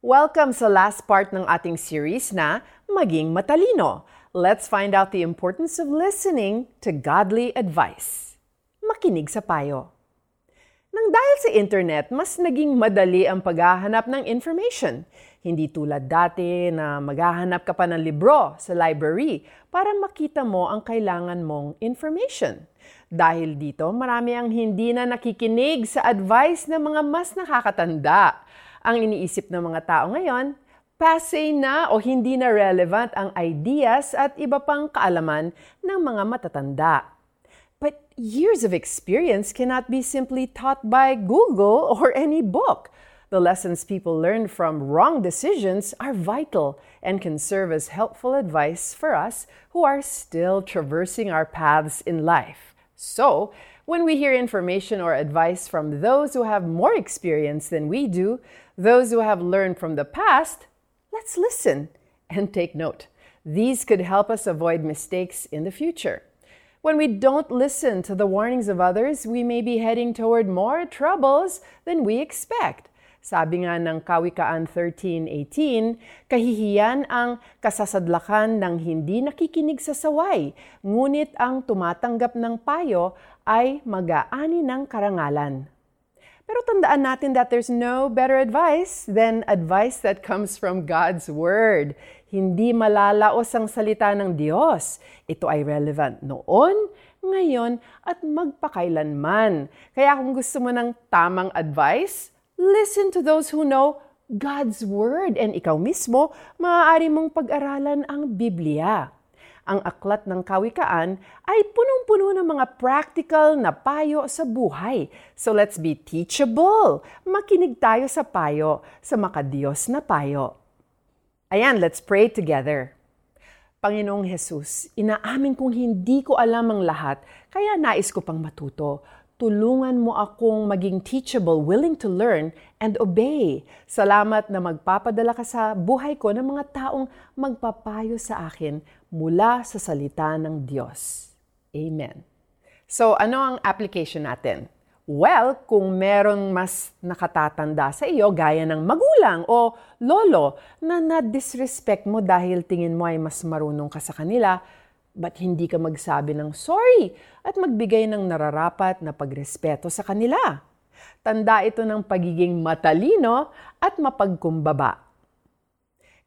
Welcome sa last part ng ating series na Maging Matalino. Let's find out the importance of listening to godly advice. Makinig sa payo. Nang dahil sa internet, mas naging madali ang paghahanap ng information. Hindi tulad dati na maghahanap ka pa ng libro sa library para makita mo ang kailangan mong information. Dahil dito, marami ang hindi na nakikinig sa advice ng mga mas nakakatanda. Ang iniisip ng mga tao ngayon, passe na o hindi na relevant ang ideas at iba pang kaalaman ng mga matatanda. But years of experience cannot be simply taught by Google or any book. The lessons people learn from wrong decisions are vital and can serve as helpful advice for us who are still traversing our paths in life. So, when we hear information or advice from those who have more experience than we do, those who have learned from the past, let's listen and take note. These could help us avoid mistakes in the future. When we don't listen to the warnings of others, we may be heading toward more troubles than we expect. Sabi nga ng Kawikaan 13.18, kahihiyan ang kasasadlakan ng hindi nakikinig sa saway, ngunit ang tumatanggap ng payo ay mag-aani ng karangalan. Pero tandaan natin that there's no better advice than advice that comes from God's Word. Hindi malalaos ang salita ng Diyos. Ito ay relevant noon, ngayon, at magpakailanman. Kaya kung gusto mo ng tamang advice, listen to those who know God's Word. And ikaw mismo, maaari mong pag-aralan ang Biblia ang aklat ng kawikaan ay punong-puno ng mga practical na payo sa buhay. So let's be teachable. Makinig tayo sa payo, sa makadiyos na payo. Ayan, let's pray together. Panginoong Jesus, inaamin kong hindi ko alam ang lahat, kaya nais ko pang matuto tulungan mo akong maging teachable, willing to learn, and obey. Salamat na magpapadala ka sa buhay ko ng mga taong magpapayo sa akin mula sa salita ng Diyos. Amen. So, ano ang application natin? Well, kung merong mas nakatatanda sa iyo gaya ng magulang o lolo na na-disrespect mo dahil tingin mo ay mas marunong ka sa kanila, Ba't hindi ka magsabi ng sorry at magbigay ng nararapat na pagrespeto sa kanila? Tanda ito ng pagiging matalino at mapagkumbaba.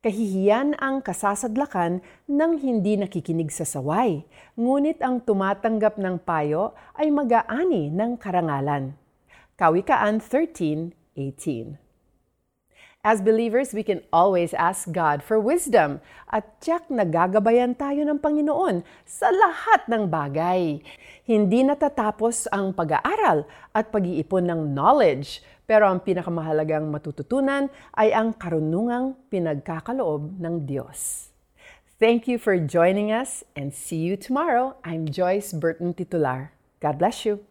Kahihiyan ang kasasadlakan ng hindi nakikinig sa saway, ngunit ang tumatanggap ng payo ay mag-aani ng karangalan. Kawikaan 13.18 As believers, we can always ask God for wisdom at tiyak na gagabayan tayo ng Panginoon sa lahat ng bagay. Hindi natatapos ang pag-aaral at pag-iipon ng knowledge, pero ang pinakamahalagang matututunan ay ang karunungang pinagkakaloob ng Diyos. Thank you for joining us and see you tomorrow. I'm Joyce Burton Titular. God bless you.